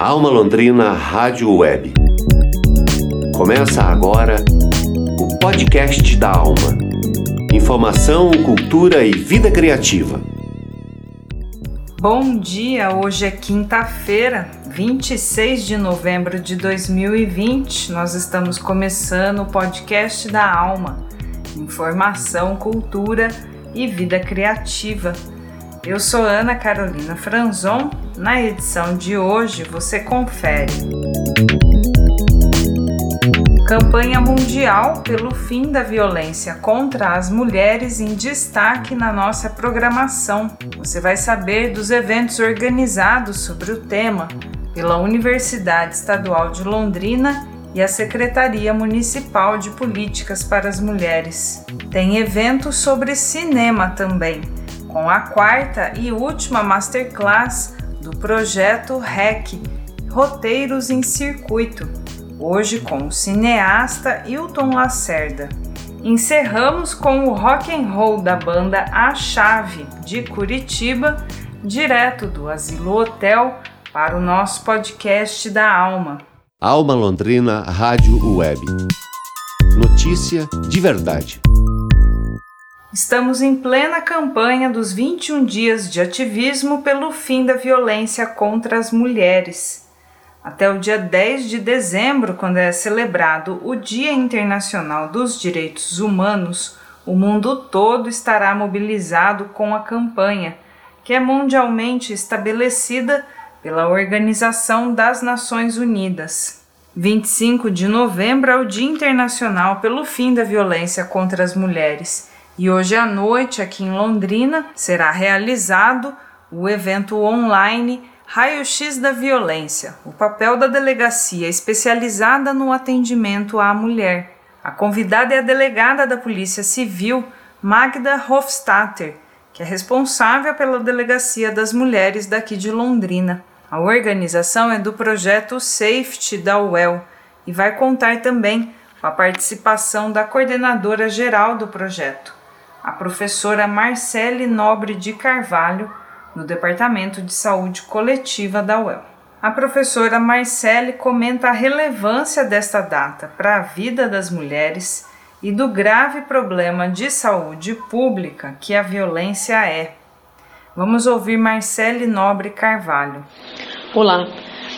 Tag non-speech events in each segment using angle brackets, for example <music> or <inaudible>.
Alma Londrina Rádio Web. Começa agora o podcast da Alma. Informação, cultura e vida criativa. Bom dia, hoje é quinta-feira, 26 de novembro de 2020. Nós estamos começando o podcast da Alma. Informação, cultura e vida criativa. Eu sou Ana Carolina Franzon. Na edição de hoje você confere. Campanha Mundial pelo Fim da Violência contra as Mulheres em destaque na nossa programação. Você vai saber dos eventos organizados sobre o tema pela Universidade Estadual de Londrina e a Secretaria Municipal de Políticas para as Mulheres. Tem eventos sobre cinema também com a quarta e última masterclass do projeto REC Roteiros em Circuito, hoje com o cineasta Hilton Lacerda. Encerramos com o rock and roll da banda A Chave de Curitiba, direto do Asilo Hotel para o nosso podcast da Alma. Alma Londrina Rádio Web. Notícia de verdade. Estamos em plena campanha dos 21 dias de ativismo pelo fim da violência contra as mulheres. Até o dia 10 de dezembro, quando é celebrado o Dia Internacional dos Direitos Humanos, o mundo todo estará mobilizado com a campanha, que é mundialmente estabelecida pela Organização das Nações Unidas. 25 de novembro é o Dia Internacional pelo fim da violência contra as mulheres e hoje à noite, aqui em Londrina, será realizado o evento online Raio-X da Violência, o papel da delegacia especializada no atendimento à mulher. A convidada é a delegada da Polícia Civil, Magda Hofstadter, que é responsável pela Delegacia das Mulheres daqui de Londrina. A organização é do projeto Safety da UEL e vai contar também com a participação da coordenadora geral do projeto, a professora Marcele Nobre de Carvalho, no Departamento de Saúde Coletiva da UEL. A professora Marcele comenta a relevância desta data para a vida das mulheres e do grave problema de saúde pública que a violência é. Vamos ouvir Marcele Nobre Carvalho. Olá,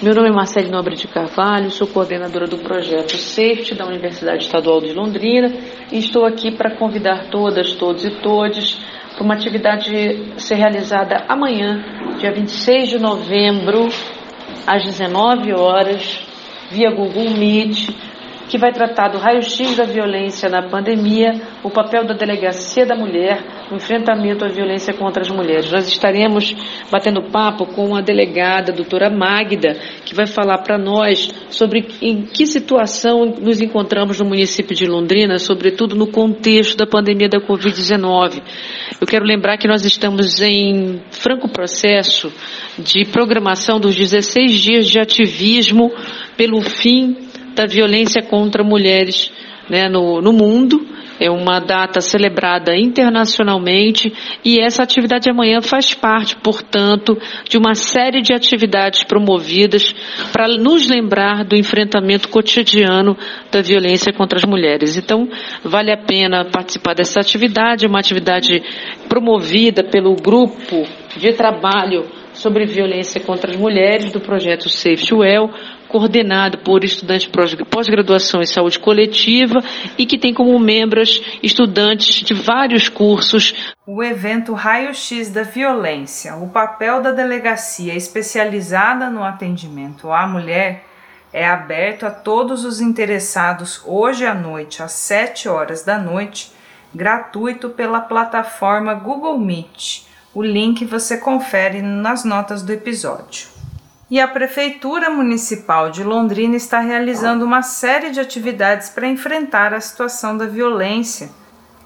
meu nome é Marcele Nobre de Carvalho, sou coordenadora do projeto Safety da Universidade Estadual de Londrina e estou aqui para convidar todas, todos e todes para uma atividade ser realizada amanhã, dia 26 de novembro, às 19 horas, via Google Meet, que vai tratar do raio-x da violência na pandemia, o papel da delegacia da mulher no enfrentamento à violência contra as mulheres. Nós estaremos batendo papo com a delegada, a doutora Magda, que vai falar para nós sobre em que situação nos encontramos no município de Londrina, sobretudo no contexto da pandemia da Covid-19. Eu quero lembrar que nós estamos em franco processo de programação dos 16 dias de ativismo pelo fim da violência contra mulheres né, no, no mundo. É uma data celebrada internacionalmente e essa atividade de amanhã faz parte, portanto, de uma série de atividades promovidas para nos lembrar do enfrentamento cotidiano da violência contra as mulheres. Então, vale a pena participar dessa atividade, é uma atividade promovida pelo grupo de trabalho sobre violência contra as mulheres do projeto Safe Well, coordenado por estudantes de pós-graduação em saúde coletiva e que tem como membros estudantes de vários cursos. O evento Raio-X da Violência, o papel da delegacia especializada no atendimento à mulher, é aberto a todos os interessados hoje à noite, às 7 horas da noite, gratuito pela plataforma Google Meet. O link você confere nas notas do episódio e a Prefeitura Municipal de Londrina está realizando uma série de atividades para enfrentar a situação da violência,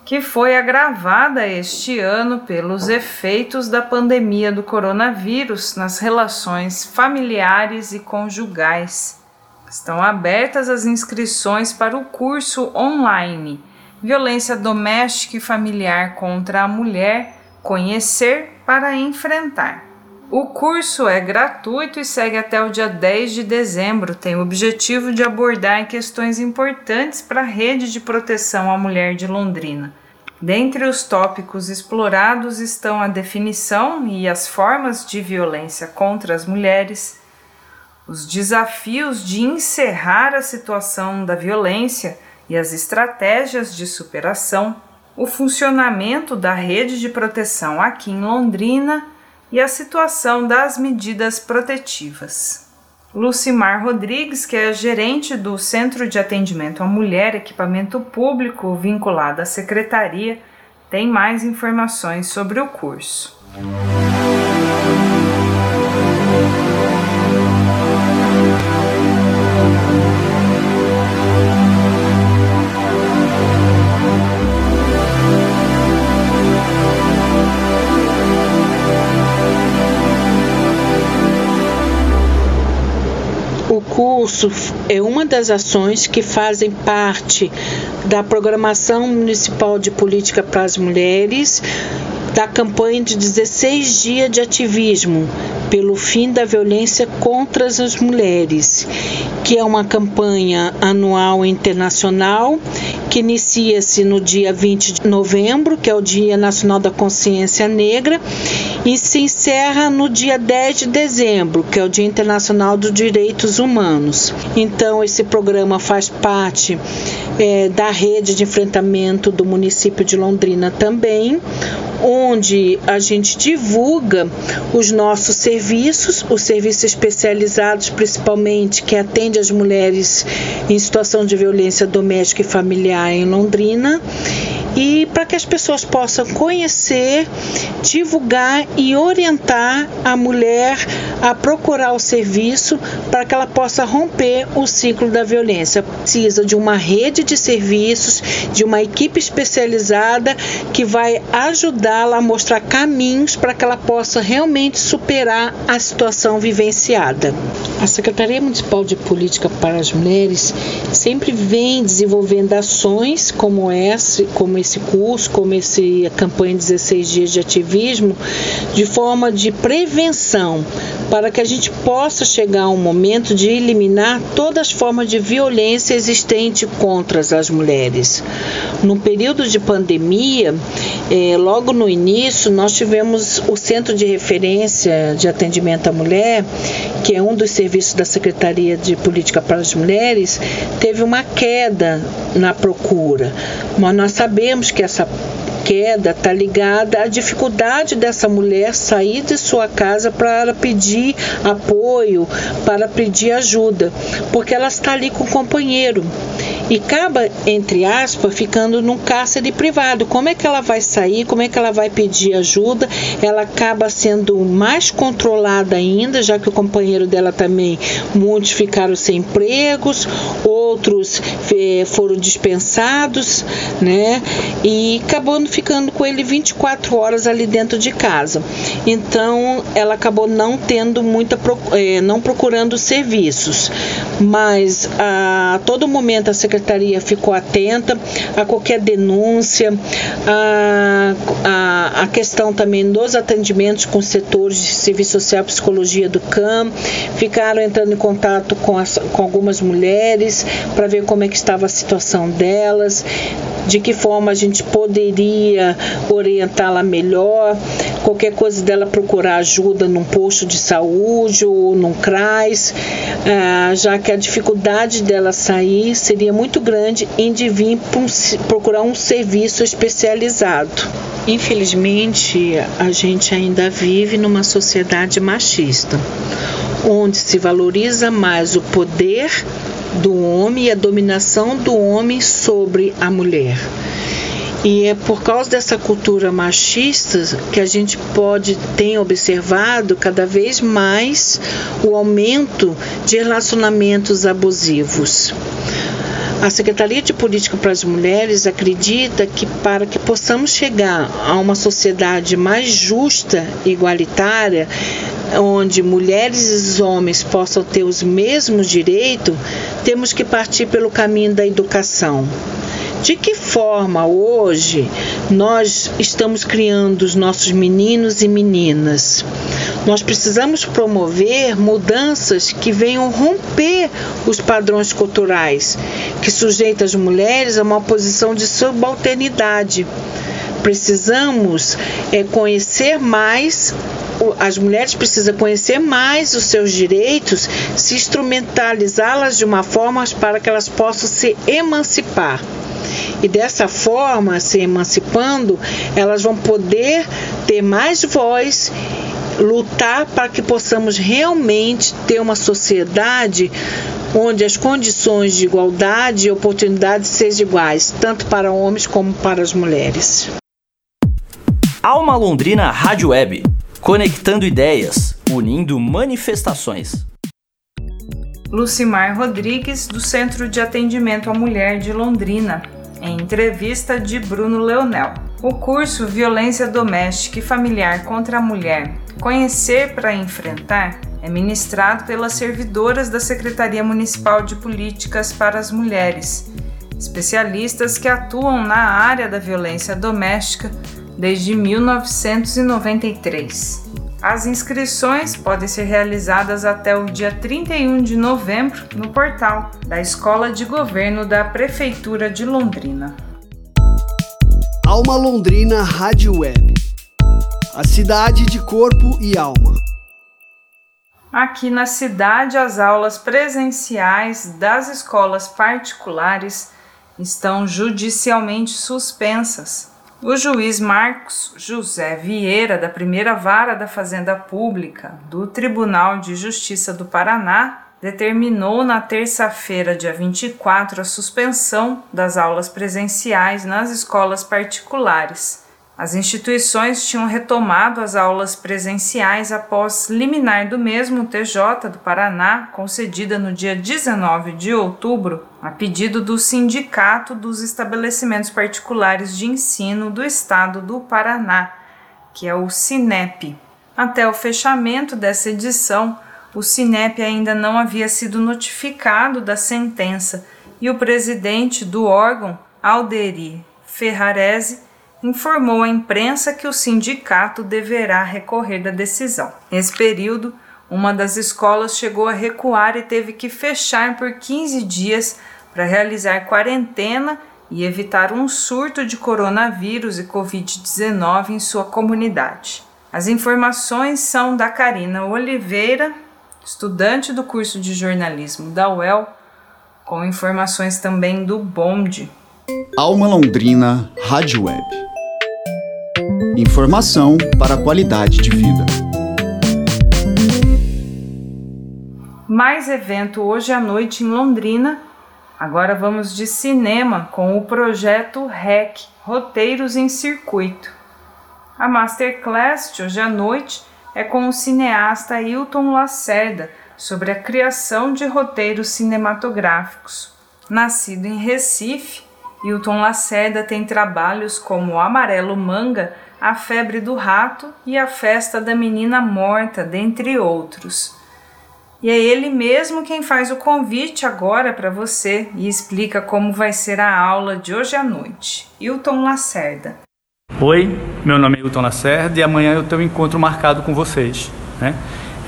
que foi agravada este ano pelos efeitos da pandemia do coronavírus nas relações familiares e conjugais. Estão abertas as inscrições para o curso online Violência Doméstica e Familiar contra a Mulher Conhecer para Enfrentar O curso é gratuito e segue até o dia 10 de dezembro. Tem o objetivo de abordar questões importantes para a rede de proteção à mulher de Londrina. Dentre os tópicos explorados estão a definição e as formas de violência contra as mulheres, os desafios de encerrar a situação da violência e as estratégias de superação, o funcionamento da rede de proteção aqui em Londrina e a situação das medidas protetivas. Lucimar Rodrigues, que é gerente do Centro de Atendimento à Mulher Equipamento Público vinculado à Secretaria, tem mais informações sobre o curso. Das ações que fazem parte da programação municipal de política para as mulheres da campanha de 16 dias de ativismo pelo fim da violência contra as mulheres, que é uma campanha anual internacional que inicia-se no dia 20 de novembro, que é o Dia Nacional da Consciência Negra, e se encerra no dia 10 de dezembro, que é o Dia Internacional dos Direitos Humanos. Então, esse programa faz parte é, da rede de enfrentamento do município de Londrina também, onde a gente divulga os nossos serviços, os serviços especializados principalmente que atende as mulheres em situação de violência doméstica e familiar em Londrina e para que as pessoas possam conhecer, divulgar e orientar a mulher a procurar o serviço para que ela possa romper o ciclo da violência. Precisa de uma rede de serviços, de uma equipe especializada que vai ajudá-la a mostrar caminhos para que ela possa realmente superar a situação vivenciada. A Secretaria Municipal de Política para as Mulheres sempre vem desenvolvendo ações como essa, como esse curso, como esse campanha 16 dias de ativismo, de forma de prevenção, para que a gente possa chegar a um momento de eliminar todas as formas de violência existente contra as mulheres. No período de pandemia, eh, logo no início, nós tivemos o Centro de Referência de Atendimento à Mulher, que é um dos serviços da Secretaria de Política para as Mulheres, teve uma queda na procura. Mas nós sabemos que essa queda está ligada à dificuldade dessa mulher sair de sua casa para pedir apoio, para pedir ajuda, porque ela está ali com o companheiro e acaba, entre aspas, ficando num cárcere privado. Como é que ela vai sair? Como é que ela vai pedir ajuda? Ela acaba sendo mais controlada ainda, já que o companheiro dela também, muitos ficaram sem empregos, outros eh, foram dispensados, né? E acabou ficando com ele 24 horas ali dentro de casa. Então, ela acabou não tendo muita, eh, não procurando serviços, mas a todo momento a secretaria ficou atenta a qualquer denúncia, a, a, a questão também dos atendimentos com setores de serviço social psicologia do CAM, ficaram entrando em contato com, as, com algumas mulheres para ver como é que estava a situação delas, de que forma a gente poderia orientá-la melhor, qualquer coisa dela procurar ajuda num posto de saúde ou num CRAS, ah, já que a dificuldade dela sair seria muito grande em vir procurar um serviço especializado. Infelizmente, a gente ainda vive numa sociedade machista, onde se valoriza mais o poder do homem e a dominação do homem sobre a mulher. E é por causa dessa cultura machista que a gente pode ter observado cada vez mais o aumento de relacionamentos abusivos. A Secretaria de Política para as Mulheres acredita que para que possamos chegar a uma sociedade mais justa e igualitária, onde mulheres e homens possam ter os mesmos direitos, temos que partir pelo caminho da educação. De que forma hoje nós estamos criando os nossos meninos e meninas? Nós precisamos promover mudanças que venham romper os padrões culturais que sujeitam as mulheres a uma posição de subalternidade. Precisamos é, conhecer mais as mulheres precisam conhecer mais os seus direitos, se instrumentalizá-las de uma forma para que elas possam se emancipar. E dessa forma, se emancipando, elas vão poder ter mais voz, lutar para que possamos realmente ter uma sociedade onde as condições de igualdade e oportunidade sejam iguais, tanto para homens como para as mulheres. Alma Londrina Rádio Web Conectando ideias, unindo manifestações. Lucimar Rodrigues, do Centro de Atendimento à Mulher de Londrina, em entrevista de Bruno Leonel. O curso Violência Doméstica e Familiar contra a Mulher Conhecer para Enfrentar é ministrado pelas servidoras da Secretaria Municipal de Políticas para as Mulheres, especialistas que atuam na área da violência doméstica desde 1993. As inscrições podem ser realizadas até o dia 31 de novembro no portal da Escola de Governo da Prefeitura de Londrina. Alma Londrina Rádio Web. A cidade de corpo e alma. Aqui na cidade, as aulas presenciais das escolas particulares estão judicialmente suspensas o juiz Marcos José Vieira, da primeira vara da Fazenda Pública do Tribunal de Justiça do Paraná, determinou na terça-feira, dia 24, a suspensão das aulas presenciais nas escolas particulares. As instituições tinham retomado as aulas presenciais após liminar do mesmo TJ do Paraná, concedida no dia 19 de outubro, a pedido do Sindicato dos Estabelecimentos Particulares de Ensino do Estado do Paraná, que é o SINEP. Até o fechamento dessa edição, o SINEP ainda não havia sido notificado da sentença e o presidente do órgão, Alderi Ferrarese, informou à imprensa que o sindicato deverá recorrer da decisão. Nesse período, uma das escolas chegou a recuar e teve que fechar por 15 dias para realizar quarentena e evitar um surto de coronavírus e Covid-19 em sua comunidade. As informações são da Karina Oliveira, estudante do curso de jornalismo da UEL, com informações também do Bonde. Alma Londrina Rádio Web. Informação para a qualidade de vida. Mais evento hoje à noite em Londrina. Agora vamos de cinema com o projeto REC Roteiros em Circuito. A Masterclass de hoje à noite é com o cineasta Hilton Lacerda sobre a criação de roteiros cinematográficos. Nascido em Recife, Hilton Lacerda tem trabalhos como Amarelo Manga a Febre do Rato e A Festa da Menina Morta, dentre outros. E é ele mesmo quem faz o convite agora para você e explica como vai ser a aula de hoje à noite. Hilton Lacerda. Oi, meu nome é Hilton Lacerda e amanhã eu tenho um encontro marcado com vocês. Né?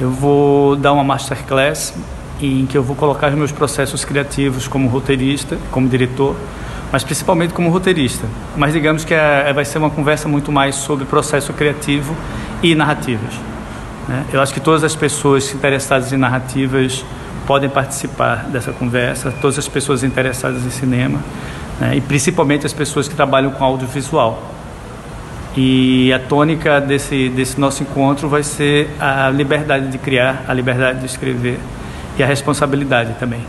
Eu vou dar uma masterclass em que eu vou colocar os meus processos criativos como roteirista, como diretor, mas principalmente como roteirista. Mas digamos que é, vai ser uma conversa muito mais sobre processo criativo e narrativas. Né? Eu acho que todas as pessoas interessadas em narrativas podem participar dessa conversa, todas as pessoas interessadas em cinema, né? e principalmente as pessoas que trabalham com audiovisual. E a tônica desse, desse nosso encontro vai ser a liberdade de criar, a liberdade de escrever e a responsabilidade também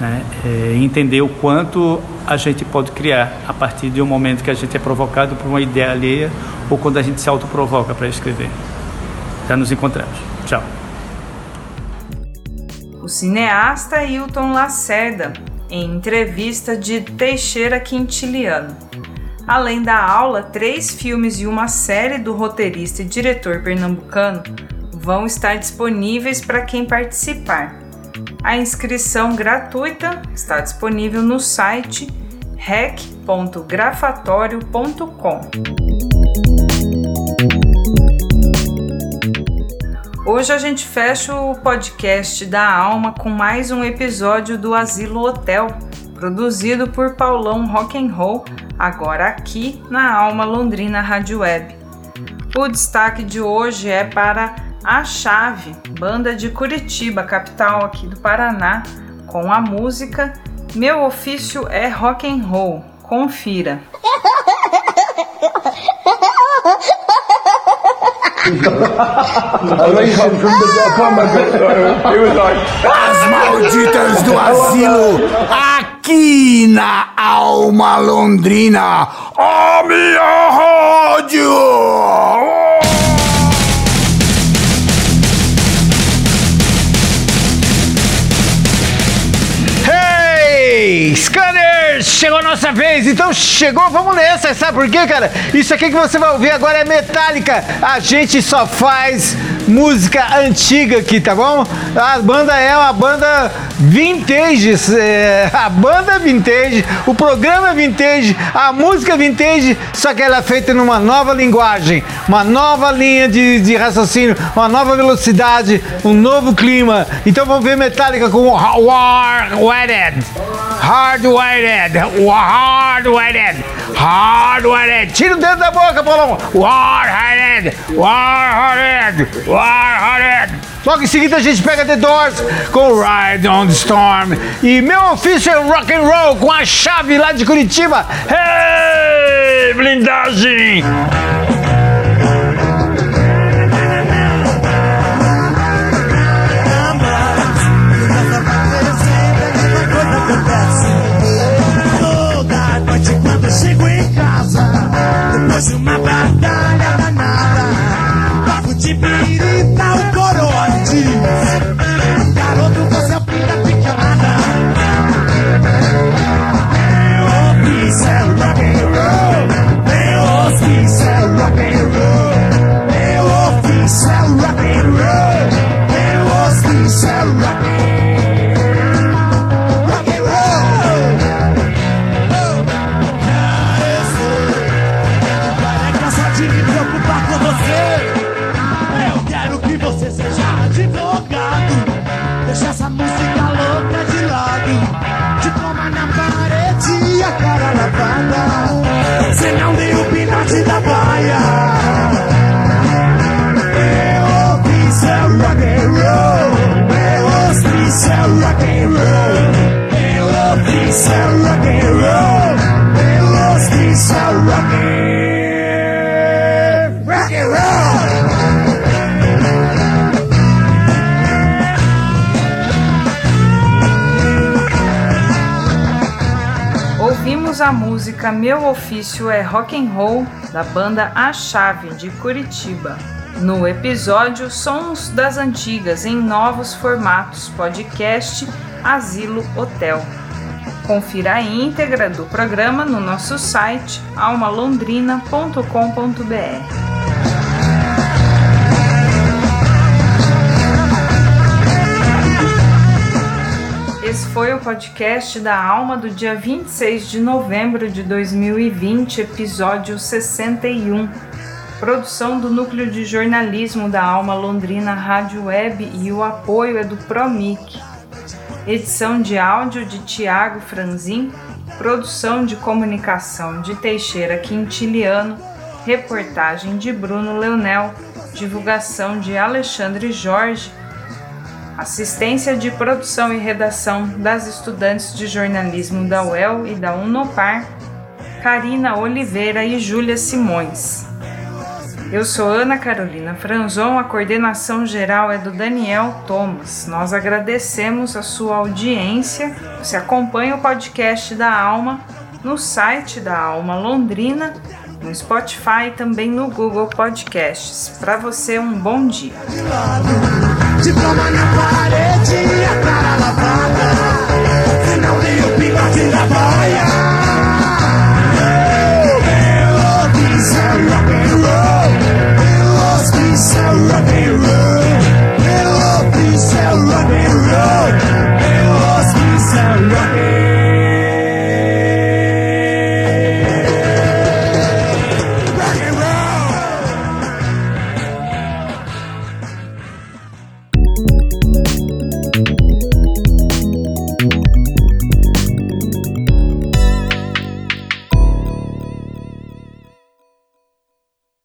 né? É, entender o quanto a gente pode criar a partir de um momento que a gente é provocado por uma ideia alheia ou quando a gente se autoprovoca para escrever. Já nos encontramos. Tchau. O cineasta Hilton Lacerda, em entrevista de Teixeira Quintiliano. Além da aula, três filmes e uma série do roteirista e diretor pernambucano vão estar disponíveis para quem participar. A inscrição gratuita está disponível no site rec.grafatório.com. Hoje a gente fecha o podcast da Alma com mais um episódio do Asilo Hotel, produzido por Paulão Rock and Roll, agora aqui na Alma Londrina Rádio Web. O destaque de hoje é para A Chave, banda de Curitiba, capital aqui do Paraná, com a música Meu ofício é rock and roll. Confira. <laughs> As malditas do asilo aqui na Alma Londrina. A minha rádio! Hey, Scanners! Chegou a nossa vez, então chegou, vamos nessa, sabe por quê, cara? Isso aqui que você vai ouvir agora é Metallica. A gente só faz música antiga aqui, tá bom? A banda é uma banda vintage, é, a banda vintage, o programa vintage, a música vintage, só que ela é feita numa nova linguagem, uma nova linha de, de raciocínio, uma nova velocidade, um novo clima. Então vamos ver Metallica com War Wedded. Hardwired, hardwired, hardwired. Tira o dedo da boca, Paulão. Warheaded, warheaded, warheaded. Logo em seguida a gente pega The Doors com Ride on the Storm. E meu ofício é rock and roll com a chave lá de Curitiba. Hey, blindagem! De uma batalha danada, papo de birita, música Meu Ofício é Rock and Roll da banda A Chave de Curitiba. No episódio Sons das Antigas em novos formatos podcast Asilo Hotel. Confira a íntegra do programa no nosso site almalondrina.com.br. Esse foi o podcast da Alma do dia 26 de novembro de 2020, episódio 61. Produção do Núcleo de Jornalismo da Alma Londrina Rádio Web e o apoio é do Promic. Edição de áudio de Tiago Franzin, produção de comunicação de Teixeira Quintiliano, reportagem de Bruno Leonel, divulgação de Alexandre Jorge, assistência de produção e redação das estudantes de jornalismo da UEL e da Unopar, Karina Oliveira e Júlia Simões. Eu sou Ana Carolina Franzon, a coordenação geral é do Daniel Thomas. Nós agradecemos a sua audiência. Você acompanha o podcast da Alma no site da Alma Londrina, no Spotify e também no Google Podcasts. Para você, um bom dia.